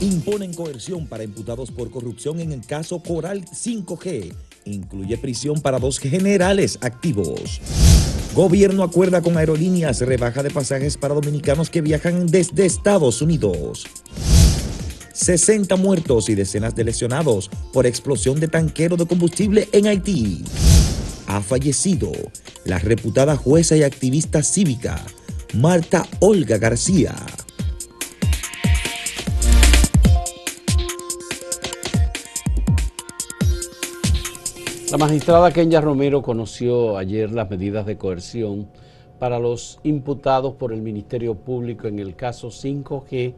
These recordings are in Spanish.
Imponen coerción para imputados por corrupción en el caso Coral 5G. Incluye prisión para dos generales activos. Gobierno acuerda con aerolíneas rebaja de pasajes para dominicanos que viajan desde Estados Unidos. 60 muertos y decenas de lesionados por explosión de tanquero de combustible en Haití. Ha fallecido la reputada jueza y activista cívica Marta Olga García. La magistrada Kenya Romero conoció ayer las medidas de coerción para los imputados por el Ministerio Público en el caso 5G,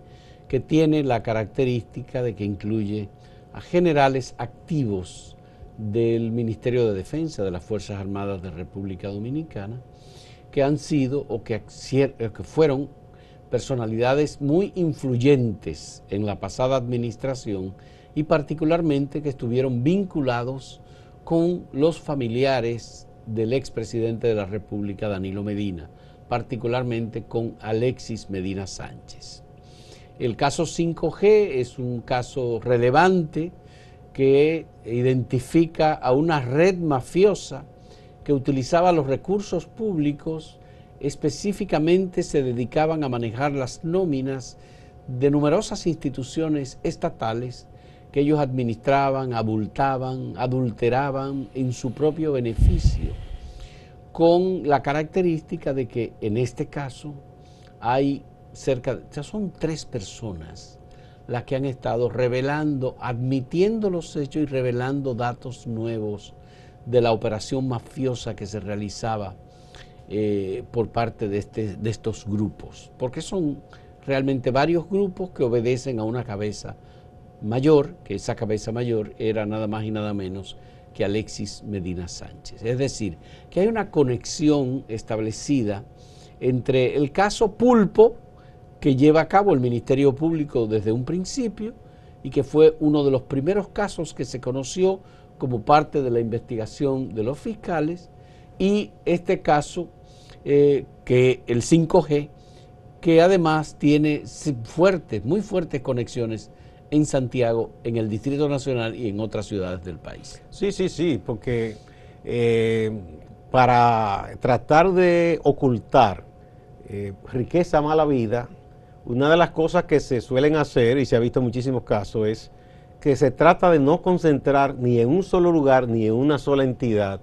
que tiene la característica de que incluye a generales activos del Ministerio de Defensa de las Fuerzas Armadas de República Dominicana, que han sido o que, que fueron personalidades muy influyentes en la pasada administración y particularmente que estuvieron vinculados con los familiares del expresidente de la República, Danilo Medina, particularmente con Alexis Medina Sánchez. El caso 5G es un caso relevante que identifica a una red mafiosa que utilizaba los recursos públicos, específicamente se dedicaban a manejar las nóminas de numerosas instituciones estatales que ellos administraban, abultaban, adulteraban en su propio beneficio, con la característica de que en este caso hay cerca, de, ya son tres personas las que han estado revelando, admitiendo los hechos y revelando datos nuevos de la operación mafiosa que se realizaba eh, por parte de, este, de estos grupos, porque son realmente varios grupos que obedecen a una cabeza mayor, que esa cabeza mayor era nada más y nada menos que Alexis Medina Sánchez. Es decir, que hay una conexión establecida entre el caso Pulpo, que lleva a cabo el Ministerio Público desde un principio y que fue uno de los primeros casos que se conoció como parte de la investigación de los fiscales, y este caso, eh, que el 5G, que además tiene fuertes, muy fuertes conexiones en Santiago, en el Distrito Nacional y en otras ciudades del país. Sí, sí, sí, porque eh, para tratar de ocultar eh, riqueza, mala vida, una de las cosas que se suelen hacer, y se ha visto en muchísimos casos, es que se trata de no concentrar ni en un solo lugar, ni en una sola entidad,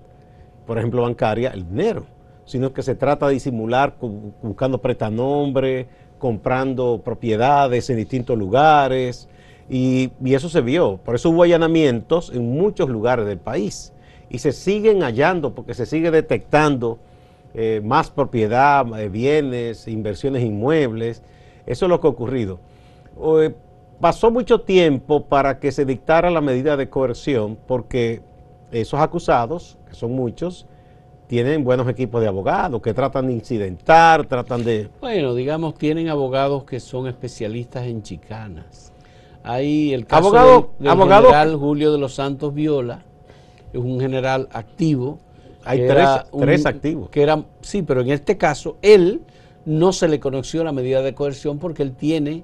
por ejemplo bancaria, el dinero, sino que se trata de disimular buscando prestanombres, comprando propiedades en distintos lugares, y, eso se vio. Por eso hubo allanamientos en muchos lugares del país. Y se siguen hallando porque se sigue detectando eh, más propiedad, eh, bienes, inversiones inmuebles. Eso es lo que ha ocurrido. Eh, pasó mucho tiempo para que se dictara la medida de coerción porque esos acusados, que son muchos, tienen buenos equipos de abogados que tratan de incidentar, tratan de... Bueno, digamos, tienen abogados que son especialistas en chicanas Ahí el caso abogado, del, general Julio de los Santos Viola, es un general activo. Hay tres, activos. Que era, sí, pero en este caso, él no se le conoció la medida de coerción porque él tiene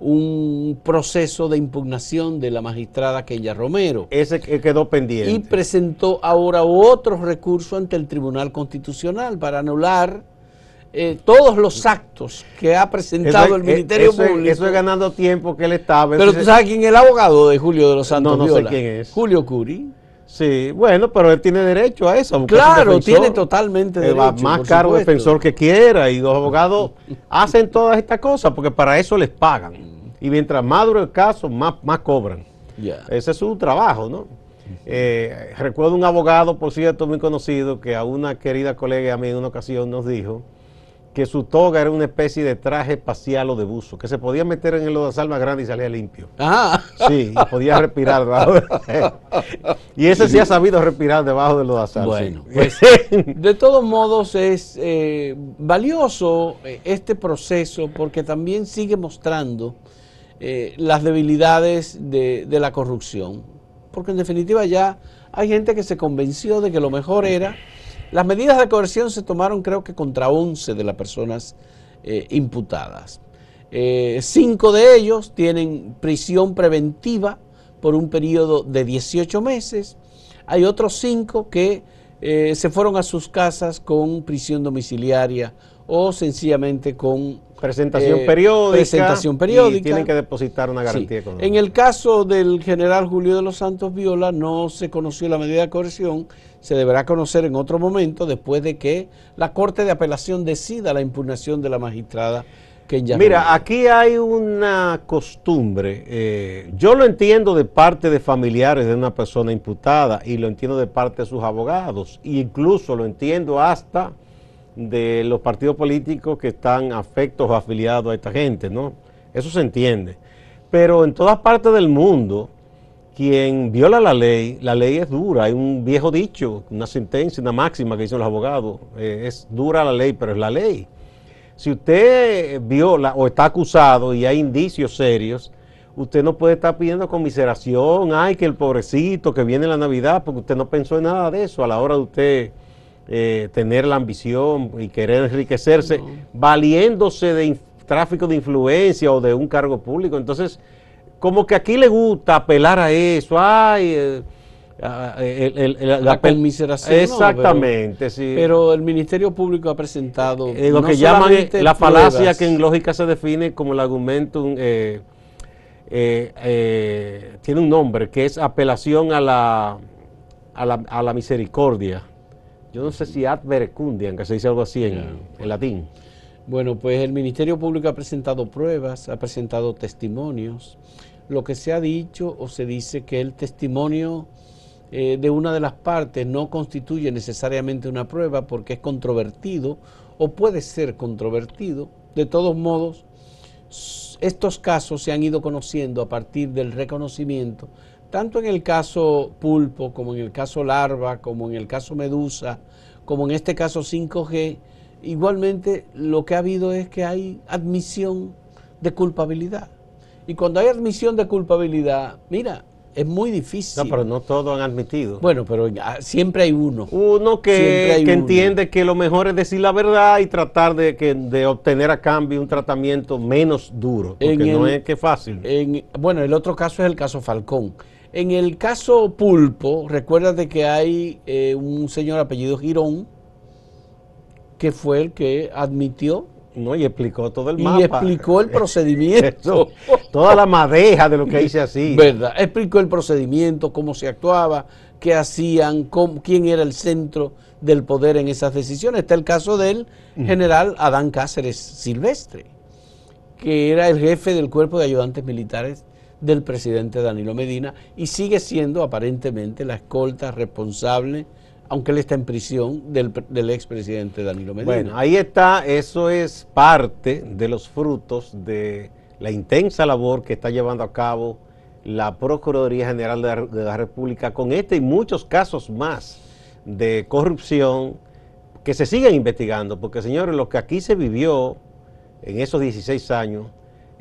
un proceso de impugnación de la magistrada Kenya Romero. Ese que quedó pendiente. Y presentó ahora otro recurso ante el Tribunal Constitucional para anular eh, todos los actos que ha presentado el Ministerio Público. eso es ganando tiempo que él estaba. Pero tú sabes quién es el abogado de Julio de los Santos No, no sé quién es. Julio Curi. Sí, bueno, pero él tiene derecho a eso. claro, tiene totalmente derecho. más caro defensor que quiera y los abogados hacen todas estas cosas porque para eso les pagan. Y mientras más duro el caso, más, más cobran. Ese es su trabajo, ¿no? Eh, recuerdo un abogado, por cierto, muy conocido, que a una querida colega a mí en una ocasión nos dijo que su toga era una especie de traje espacial o de buzo, que se podía meter en el lodazal más grande y salía limpio. Ah. Sí, y podía respirar debajo. y ese sí ha sabido respirar debajo del lodazal. Bueno, pues, de todos modos es eh, valioso eh, este proceso porque también sigue mostrando eh, las debilidades de, de la corrupción. Porque en definitiva ya hay gente que se convenció de que lo mejor era las medidas de coerción se tomaron creo que contra 11 de las personas eh, imputadas. Eh, cinco de ellos tienen prisión preventiva por un periodo de 18 meses. Hay otros cinco que eh, se fueron a sus casas con prisión domiciliaria o sencillamente con presentación eh, periódica. Presentación periódica. Y tienen que depositar una garantía económica. En el caso del general Julio de los Santos Viola no se conoció la medida de coerción, se deberá conocer en otro momento después de que la Corte de Apelación decida la impugnación de la magistrada. Mira, aquí hay una costumbre, eh, yo lo entiendo de parte de familiares de una persona imputada y lo entiendo de parte de sus abogados, e incluso lo entiendo hasta de los partidos políticos que están afectos o afiliados a esta gente, ¿no? Eso se entiende. Pero en todas partes del mundo, quien viola la ley, la ley es dura. Hay un viejo dicho, una sentencia, una máxima que dicen los abogados, eh, es dura la ley, pero es la ley. Si usted viola o está acusado y hay indicios serios, usted no puede estar pidiendo conmiseración, ay, que el pobrecito que viene la Navidad, porque usted no pensó en nada de eso a la hora de usted eh, tener la ambición y querer enriquecerse, valiéndose de tráfico de influencia o de un cargo público. Entonces, como que aquí le gusta apelar a eso, ay... Eh, la conmiseración. Exactamente, sí. Pero el Ministerio Público ha presentado. Eh, lo que llaman la falacia que en lógica se define como el argumento. Eh, eh, tiene un nombre que es apelación a la, a la, a la misericordia. Yo no sé si ad verecundiam, que se dice algo así en, en latín. Bueno, pues el Ministerio Público ha presentado pruebas, ha presentado testimonios. Lo que se ha dicho o se dice que el testimonio eh, de una de las partes no constituye necesariamente una prueba porque es controvertido o puede ser controvertido. De todos modos, estos casos se han ido conociendo a partir del reconocimiento, tanto en el caso pulpo como en el caso larva, como en el caso medusa, como en este caso 5G. Igualmente lo que ha habido es que hay admisión de culpabilidad. Y cuando hay admisión de culpabilidad, mira, es muy difícil. No, pero no todos han admitido. Bueno, pero siempre hay uno. Uno que, entiende que lo mejor es decir la verdad y tratar de, que, de obtener a cambio un tratamiento menos duro, porque no es que fácil. En, bueno, el otro caso es el caso Falcón. En el caso Pulpo, recuérdate que hay eh, un señor apellido Girón que fue el que admitió no, y explicó todo el mapa. Y explicó el procedimiento. toda la madeja de lo que hice así. ¿Verdad? Explicó el procedimiento, cómo se actuaba, qué hacían, quién era el centro del poder en esas decisiones. Está el caso del general Adán Cáceres Silvestre, que era el jefe del cuerpo de ayudantes militares del presidente Danilo Medina y sigue siendo aparentemente la escolta responsable aunque él está en prisión, del, expresidente Danilo Medina. Bueno, ahí está, eso es parte de los frutos de la intensa labor que está llevando a cabo la Procuraduría General de la, República con este y muchos casos más de corrupción que se siguen investigando, porque señores, lo que aquí se vivió en esos 16 años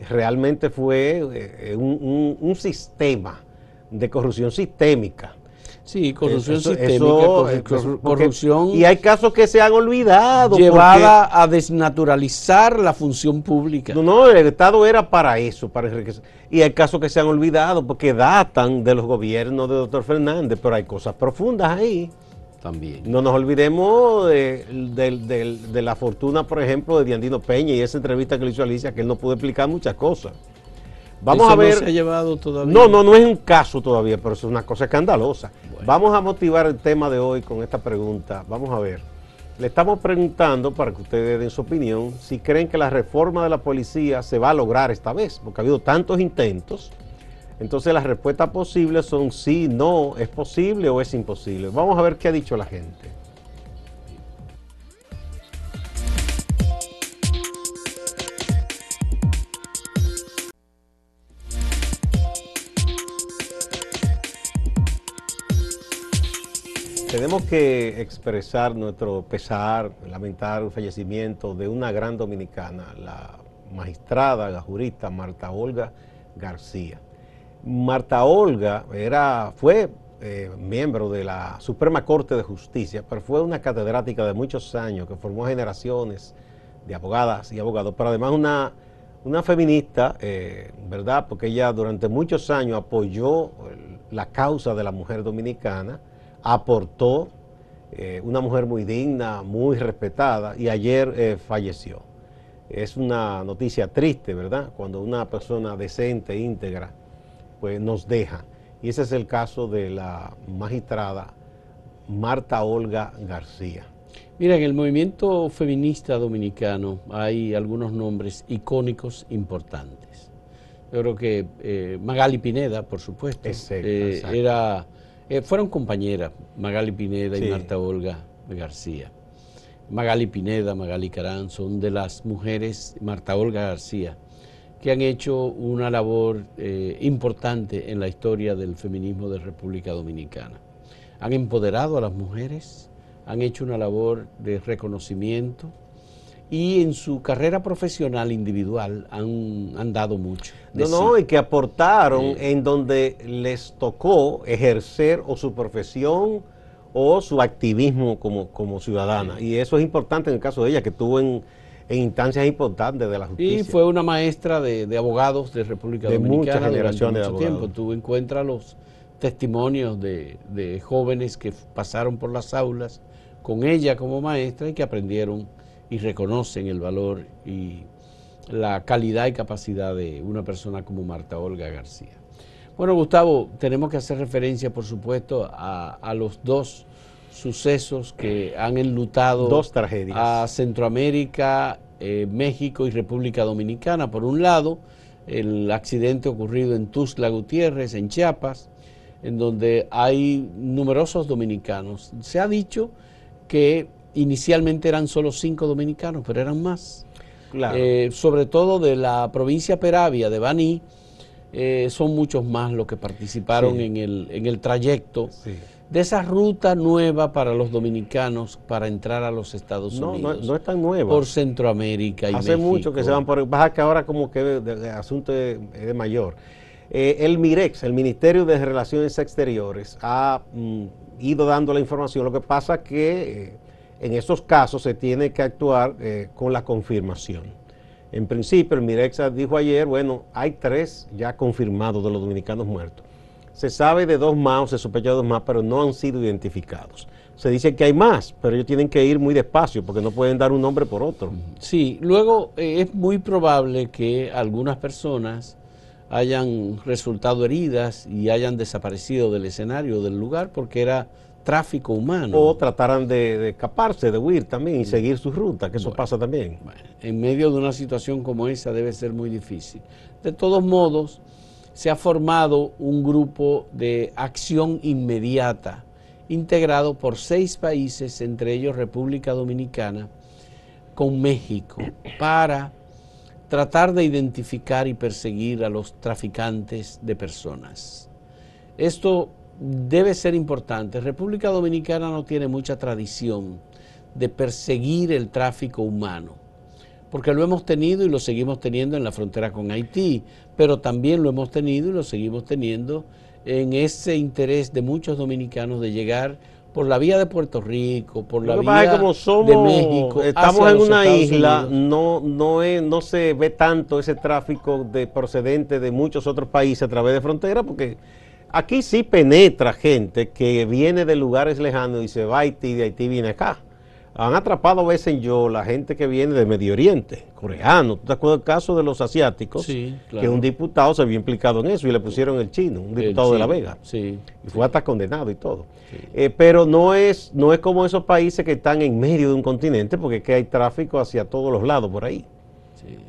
realmente fue eh, un sistema de corrupción sistémica Sí, corrupción sistémica, eh, corrupción... y hay casos que se han olvidado. Llevada a desnaturalizar la función pública. No, no, el Estado era para eso, para enriquecer. Y hay casos que se han olvidado porque datan de los gobiernos de doctor Fernández, pero hay cosas profundas ahí. También. No nos olvidemos de, la fortuna, por ejemplo, de Diandino Peña y esa entrevista que le hizo a Alicia, que él no pudo explicar muchas cosas. Vamos a ver. No se ha llevado todavía. No, no, no es un caso todavía, pero es una cosa escandalosa. Vamos a motivar el tema de hoy con esta pregunta. Vamos a ver. Le estamos preguntando, para que ustedes den su opinión, si creen que la reforma de la policía se va a lograr esta vez, porque ha habido tantos intentos. Entonces las respuestas posibles son sí, no, es posible o es imposible. Vamos a ver qué ha dicho la gente. Tenemos que expresar nuestro pesar, lamentar el fallecimiento de una gran dominicana, la magistrada, la jurista Marta Olga García. Marta Olga era, fue eh, miembro de la Suprema Corte de Justicia, pero fue una catedrática de muchos años que formó generaciones de abogadas y abogados, pero además una, una feminista, eh, ¿verdad? Porque ella durante muchos años apoyó la causa de la mujer dominicana, aportó, eh, una mujer muy digna, muy respetada, y ayer eh, falleció. Es una noticia triste, ¿verdad? Cuando una persona decente, íntegra, pues nos deja. Y ese es el caso de la magistrada Marta Olga García. Mira, en el movimiento feminista dominicano hay algunos nombres icónicos importantes. Yo creo que eh, Magali Pineda, por supuesto, eh, era, eh, fueron compañeras, Magali Pineda y Marta Olga García. Magali Pineda, Magali Carán, son de las mujeres, Marta Olga García, que han hecho una labor importante en la historia del feminismo de República Dominicana. Han empoderado a las mujeres, han hecho una labor de reconocimiento y en su carrera profesional individual han, dado mucho. No, no, y que aportaron en donde les tocó ejercer o su profesión o su activismo como, como ciudadana. Y eso es importante en el caso de ella, que estuvo en, instancias importantes de la justicia. Y fue una maestra de, abogados de República de Dominicana durante mucho tiempo. Tú encuentras los testimonios de, de jóvenes que pasaron por las aulas con ella como maestra y que aprendieron y reconocen el valor y la calidad y capacidad de una persona como Marta Olga García. Bueno, Gustavo, tenemos que hacer referencia, por supuesto, a, los dos sucesos que han enlutado dos tragedias. a Centroamérica, eh, México y República Dominicana. Por un lado, el accidente ocurrido en Tuzla Gutiérrez, en Chiapas, en donde hay numerosos dominicanos. Se ha dicho que inicialmente eran solo cinco dominicanos, pero eran más. Eh, sobre todo de la provincia Peravia, de Baní, eh, son muchos más los que participaron en, el, en el trayecto de esa ruta nueva para los dominicanos para entrar a los Estados Unidos. No, no es tan nueva. Por Centroamérica y Hace mucho que se van por... Baja que ahora como que el asunto es de, mayor. Eh, el MIREX, el Ministerio de Relaciones Exteriores, ha mm, ido dando la información. Lo que pasa que en esos casos se tiene que actuar eh, con la confirmación. En principio, el Mirexa dijo ayer, bueno, hay tres ya confirmados de los dominicanos muertos. Se sabe de dos más o se sospecha de dos más, pero no han sido identificados. Se dice que hay más, pero ellos tienen que ir muy despacio porque no pueden dar un nombre por otro. Sí, luego eh, es muy probable que algunas personas hayan resultado heridas y hayan desaparecido del escenario del lugar porque era tráfico humano. O trataran de, escaparse, de huir también y seguir su ruta, que eso pasa también. en medio de una situación como esa debe ser muy difícil. De todos modos, se ha formado un grupo de acción inmediata integrado por seis países, entre ellos República Dominicana, con México, para tratar de identificar y perseguir a los traficantes de personas. Esto debe ser importante. República Dominicana no tiene mucha tradición de perseguir el tráfico humano, porque lo hemos tenido y lo seguimos teniendo en la frontera con Haití, pero también lo hemos tenido y lo seguimos teniendo en ese interés de muchos dominicanos de llegar por la vía de Puerto Rico, por la vía como somos, de México. Estamos en una isla, no, no, no se ve tanto ese tráfico de procedente de muchos otros países a través de frontera, porque aquí sí penetra gente que viene de lugares lejanos y se va a Haití, de Haití viene acá han atrapado a veces en yo la gente que viene de Medio Oriente, coreano. ¿Tú te acuerdas del caso de los asiáticos? Sí, Que un diputado se había implicado en eso y le pusieron el chino, un diputado de La Vega. Sí. Y fue hasta condenado y todo. Eh, pero no es, no es como esos países que están en medio de un continente, porque es que hay tráfico hacia todos los lados por ahí.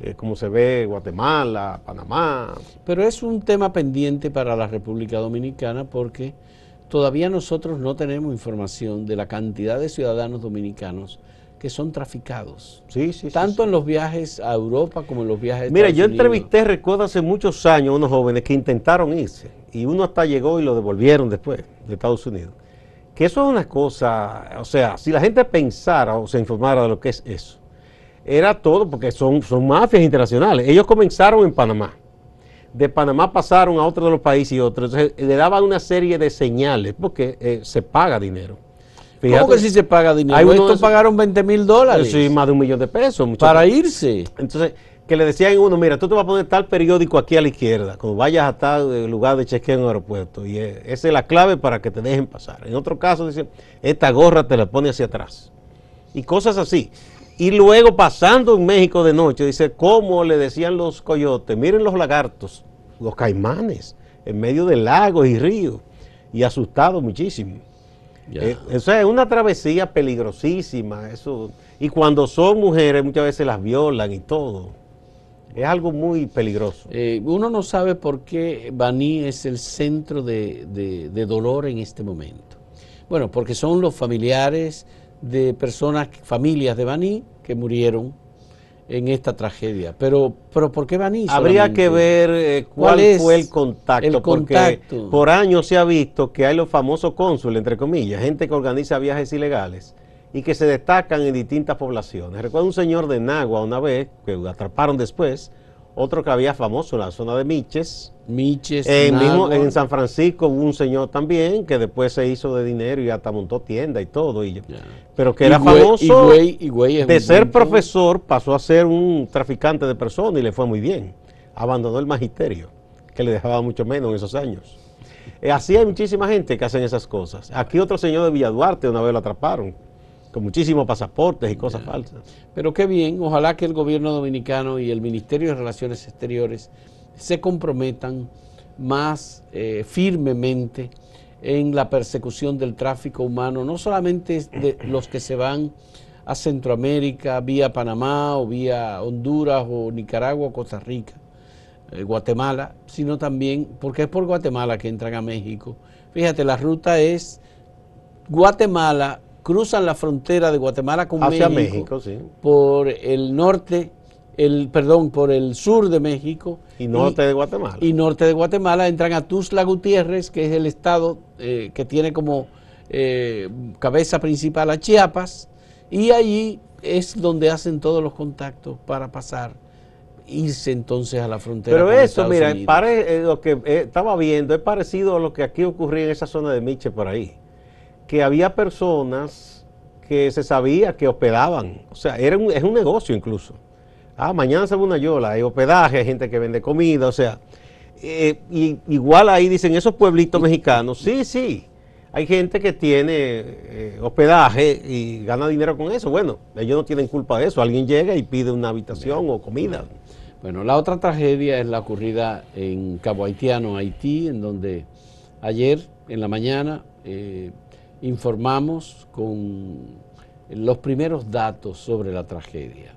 Eh, como se ve Guatemala, Panamá. Pero es un tema pendiente para la República Dominicana porque todavía nosotros no tenemos información de la cantidad de ciudadanos dominicanos que son traficados. Sí, sí, Tanto en los viajes a Europa como en los viajes a Mira, yo entrevisté, recuerdo hace muchos años, unos jóvenes que intentaron irse y uno hasta llegó y lo devolvieron después de Estados Unidos. Que eso es una cosa, o sea, si la gente pensara o se informara de lo que es eso, era todo porque son, son mafias internacionales. Ellos comenzaron en Panamá de Panamá pasaron a otro de los países y otros. Entonces le daban una serie de señales porque eh, se paga dinero. ¿Cómo que si se paga dinero? Estos pagaron 20 mil dólares. Sí, más de un millón de pesos. Para irse. Entonces, que le decían a uno, mira, tú te vas a poner tal periódico aquí a la izquierda, cuando vayas a tal lugar de chequeo en el aeropuerto, y eh, esa es la clave para que te dejen pasar. En otro caso, dicen, esta gorra te la pone hacia atrás. Y cosas así. Y luego pasando en México de noche, dice, ¿cómo le decían los coyotes? Miren los lagartos, los caimanes, en medio de lagos y ríos, y asustado muchísimo. Eh, eso es una travesía peligrosísima, eso. Y cuando son mujeres, muchas veces las violan y todo. Es algo muy peligroso. Eh, uno no sabe por qué Baní es el centro de, de dolor en este momento. Bueno, porque son los familiares de personas, familias de Baní que murieron en esta tragedia. Pero, pero ¿por qué Baní? Habría que ver eh, cuál, fue el contacto, porque por años se ha visto que hay los famosos cónsules, entre comillas, gente que organiza viajes ilegales y que se destacan en distintas poblaciones. Recuerdo un señor de Nagua una vez, que atraparon después, otro que había famoso en la zona de Miches. Miches, en, mismo, en San Francisco hubo un señor también que después se hizo de dinero y hasta montó tienda y todo. Y, Pero que era famoso de ser profesor, pasó a ser un traficante de personas y le fue muy bien. Abandonó el magisterio, que le dejaba mucho menos en esos años. Eh, así hay muchísima gente que hacen esas cosas. Aquí otro señor de Villaduarte una vez lo atraparon con muchísimos pasaportes y cosas falsas. Pero qué bien, ojalá que el gobierno dominicano y el Ministerio de Relaciones Exteriores se comprometan más eh, firmemente en la persecución del tráfico humano, no solamente de los que se van a Centroamérica vía Panamá o vía Honduras o Nicaragua o Costa Rica, eh, Guatemala, sino también, porque es por Guatemala que entran a México. Fíjate, la ruta es Guatemala, cruzan la frontera de Guatemala con Hacia México, sí. por el norte, el perdón, por el sur de México y norte de Guatemala. Y norte de Guatemala entran a Tuzla Gutiérrez, que es el estado eh, que tiene como eh, cabeza principal a Chiapas, y allí es donde hacen todos los contactos para pasar irse entonces a la frontera. Pero eso, mira, eh, lo que estaba viendo es parecido a lo que aquí ocurría en esa zona de Miche por ahí que había personas que se sabía que hospedaban, o sea, era un, es un negocio incluso. Ah, mañana se ve una yola, hay hospedaje, hay gente que vende comida, o sea, eh, igual ahí dicen esos pueblitos mexicanos, sí, sí, hay gente que tiene eh, hospedaje y gana dinero con eso. Bueno, ellos no tienen culpa de eso, alguien llega y pide una habitación o comida. Bueno, la otra tragedia es la ocurrida en Cabo Haitiano, Haití, en donde ayer en la mañana eh, informamos con los primeros datos sobre la tragedia.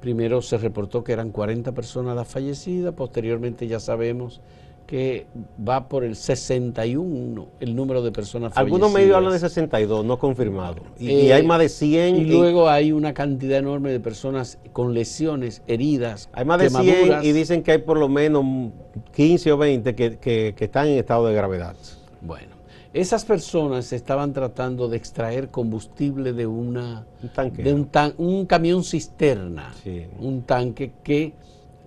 Primero se reportó que eran 40 personas las fallecidas, posteriormente ya sabemos que va por el 61 el número de personas fallecidas. Algunos medios hablan de 62, no confirmado. Y, y hay más de 100. Y, luego hay una cantidad enorme de personas con lesiones, heridas. Hay más de 100 y dicen que hay por lo menos 15 o 20 que, que están en estado de gravedad. Bueno. Esas personas estaban tratando de extraer combustible de una un tanque. de un, un camión cisterna, un tanque que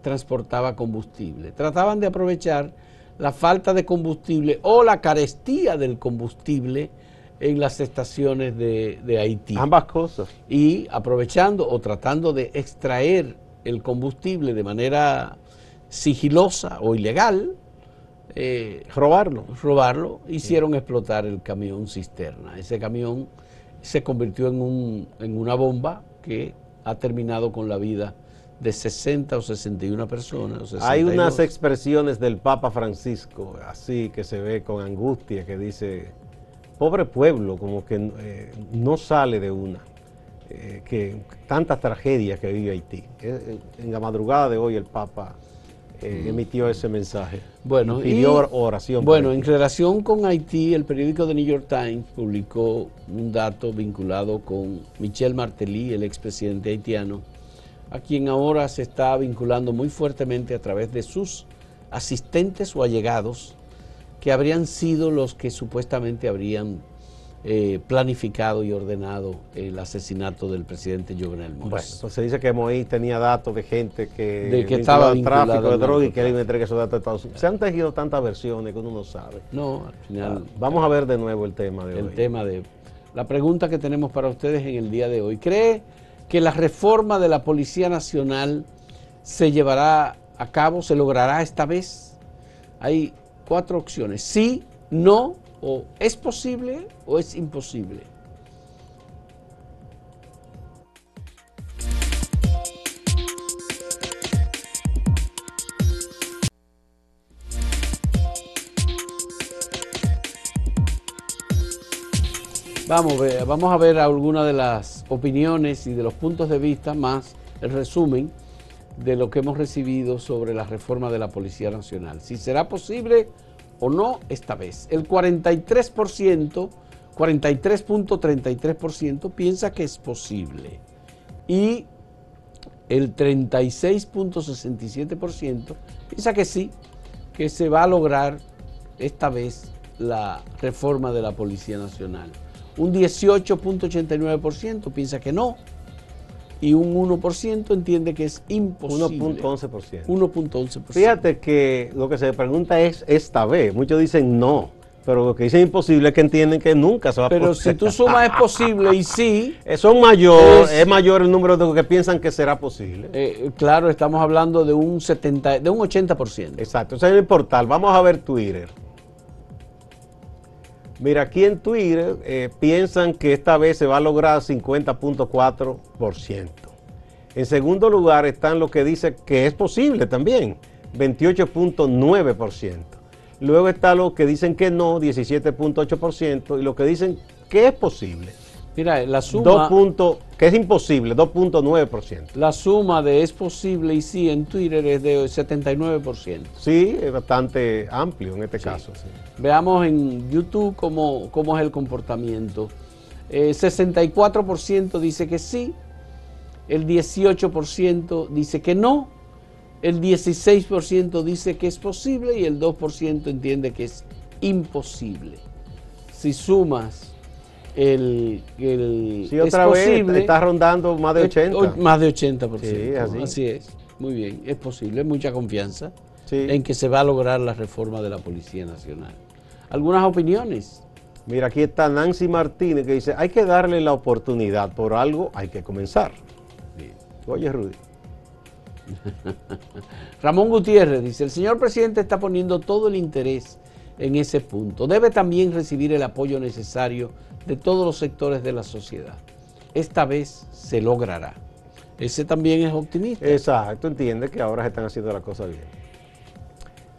transportaba combustible. Trataban de aprovechar la falta de combustible o la carestía del combustible en las estaciones de, de Haití. Ambas cosas. Y aprovechando o tratando de extraer el combustible de manera sigilosa o ilegal, eh, robarlo. Robarlo, hicieron explotar el camión cisterna. Ese camión se convirtió en, un, en una bomba que ha terminado con la vida de 60 o 61 personas. Hay unas expresiones del Papa Francisco, así que se ve con angustia, que dice, pobre pueblo, como que eh, no sale de una. Eh, que tantas tragedias que vive Haití. en la madrugada de hoy el Papa eh, emitió ese mensaje. Bueno, y pidió oración. Bueno, en relación con Haití, el periódico The New York Times publicó un dato vinculado con Michel Martelly, el expresidente haitiano, a quien ahora se está vinculando muy fuertemente a través de sus asistentes o allegados, que habrían sido los que supuestamente habrían eh, planificado y ordenado el asesinato del presidente Jovenel Moïse. Bueno, pues se dice que Moïse tenía datos de gente que, de que estaba en tráfico de droga y que él entregue esos datos a Estados Unidos. Se han tejido tantas versiones que uno no sabe. No, al final. Ah, vamos a ver de nuevo el tema de el tema de. La pregunta que tenemos para ustedes en el día de hoy. ¿Cree que la reforma de la Policía Nacional se llevará a cabo, se logrará esta vez. Hay cuatro opciones, sí, no, o es posible o es imposible. Vamos, vamos a ver algunas de las opiniones y de los puntos de vista, más el resumen de lo que hemos recibido sobre la reforma de la Policía Nacional. Si será posible o no esta vez. El 43%, 43.33% piensa que es posible. Y el 36.67% piensa que sí, que se va a lograr esta vez la reforma de la Policía Nacional. Un 18.89% piensa que no. Y un 1% entiende que es imposible. 1.11%. 1.11%. Fíjate que lo que se pregunta es esta vez. Muchos dicen no. Pero lo que dicen imposible es que entienden que nunca se va a Pero si tú sumas es posible y sí. Son mayor, es, mayor el número de los que piensan que será posible. Eh, claro, estamos hablando de un 70, de un 80%. Exacto. O sea, en el portal, vamos a ver Twitter. Mira, aquí en Twitter eh, piensan que esta vez se va a lograr 50.4%. En segundo lugar están los que dicen que es posible también, 28.9%. Luego está los que dicen que no, 17.8%, y los que dicen que es posible, Mira, la suma. que es imposible, 2.9%. La suma de es posible y sí en Twitter es de 79%. Sí, es bastante amplio en este caso. Veamos en YouTube cómo, cómo es el comportamiento. 64% eh, dice que sí, el 18% dice que no, el 16% dice que es posible y el 2% entiende que es imposible. Si sumas el, el sí, otra vez está rondando más de 80. Más de 80%. Sí, así. así. es. Muy bien, es posible, mucha confianza en que se va a lograr la reforma de la Policía Nacional. ¿Algunas opiniones? Mira, aquí está Nancy Martínez que dice, hay que darle la oportunidad, por algo hay que comenzar. Oye, Rudy. Ramón Gutiérrez dice, el señor presidente está poniendo todo el interés en ese punto. Debe también recibir el apoyo necesario de todos los sectores de la sociedad. Esta vez se logrará. Ese también es optimista. Exacto, entiende que ahora se están haciendo las cosas bien.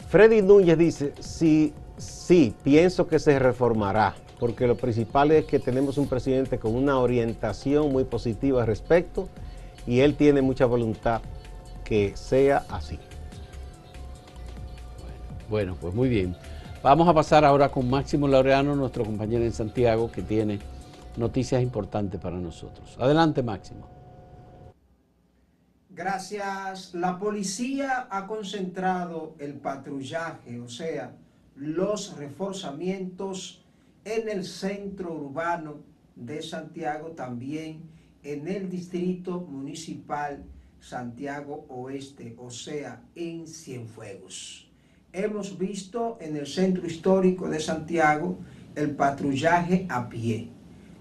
Freddy Núñez dice, sí, sí, pienso que se reformará, porque lo principal es que tenemos un presidente con una orientación muy positiva al respecto y él tiene mucha voluntad que sea así. bueno pues muy bien. Vamos a pasar ahora con Máximo Laureano, nuestro compañero en Santiago, que tiene noticias importantes para nosotros. Adelante, Máximo. Gracias. La policía ha concentrado el patrullaje, o sea, los reforzamientos en el centro urbano de Santiago, también en el distrito municipal Santiago Oeste, o sea, en Cienfuegos hemos visto en el centro histórico de Santiago el patrullaje a pie.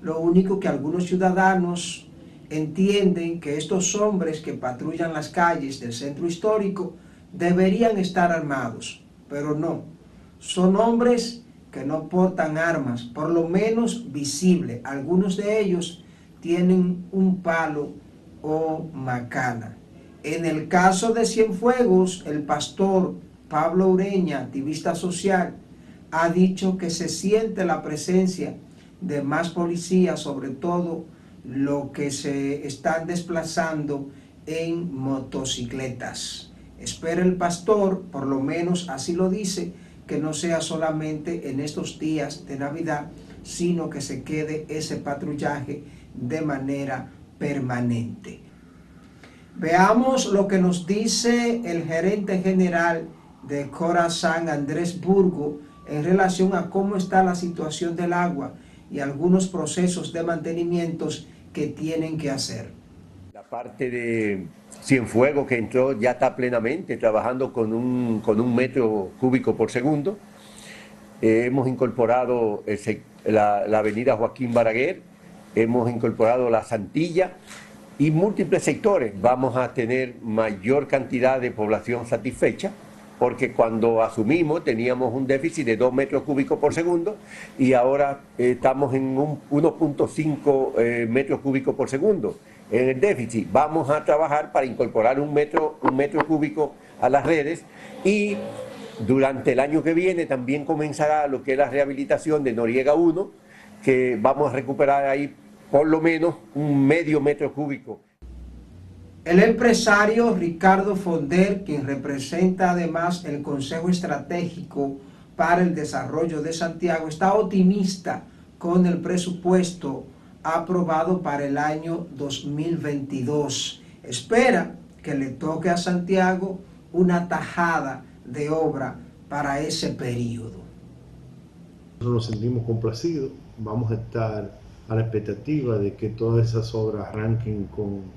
Lo único que algunos ciudadanos entienden que estos hombres que patrullan las calles del centro histórico deberían estar armados, pero no. Son hombres que no portan armas, por lo menos visible. Algunos de ellos tienen un palo o macana. En el caso de Cienfuegos, el pastor Pablo Ureña, activista social, ha dicho que se siente la presencia de más policías, sobre todo lo que se están desplazando en motocicletas. Espera el pastor, por lo menos así lo dice, que no sea solamente en estos días de Navidad, sino que se quede ese patrullaje de manera permanente. Veamos lo que nos dice el gerente general de Corazán Andrés Burgo en relación a cómo está la situación del agua y algunos procesos de mantenimientos que tienen que hacer. La parte de Cienfuegos que entró ya está plenamente trabajando con un, con un metro cúbico por segundo. Eh, hemos incorporado la, la, avenida Joaquín Baraguer, hemos incorporado la Santilla y múltiples sectores. Vamos a tener mayor cantidad de población satisfecha porque cuando asumimos teníamos un déficit de 2 metros cúbicos por segundo y ahora estamos en un 1.5 eh, metros cúbicos por segundo en el déficit. Vamos a trabajar para incorporar un metro, un metro cúbico a las redes y durante el año que viene también comenzará lo que es la rehabilitación de Noriega 1, que vamos a recuperar ahí por lo menos un medio metro cúbico. El empresario Ricardo Fonder, quien representa además el Consejo Estratégico para el Desarrollo de Santiago, está optimista con el presupuesto aprobado para el año 2022. Espera que le toque a Santiago una tajada de obra para ese periodo. Nos sentimos complacidos, vamos a estar a la expectativa de que todas esas obras arranquen con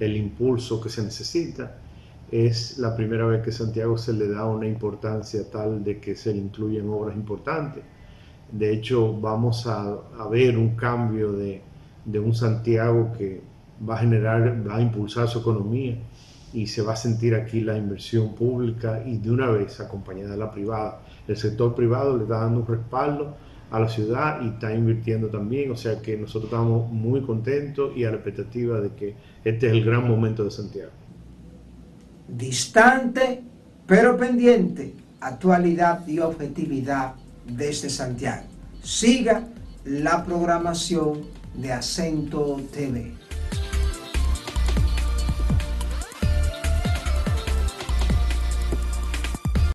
el impulso que se necesita. Es la primera vez que Santiago se le da una importancia tal de que se le incluyen obras importantes. De hecho, vamos a, ver un cambio de, de, un Santiago que va a generar, va a impulsar su economía y se va a sentir aquí la inversión pública y de una vez acompañada de la privada. El sector privado le está dando un respaldo a la ciudad y está invirtiendo también, o sea que nosotros estamos muy contentos y a la expectativa de que este es el gran momento de Santiago. Distante, pero pendiente, actualidad y objetividad desde Santiago. Siga la programación de Acento TV.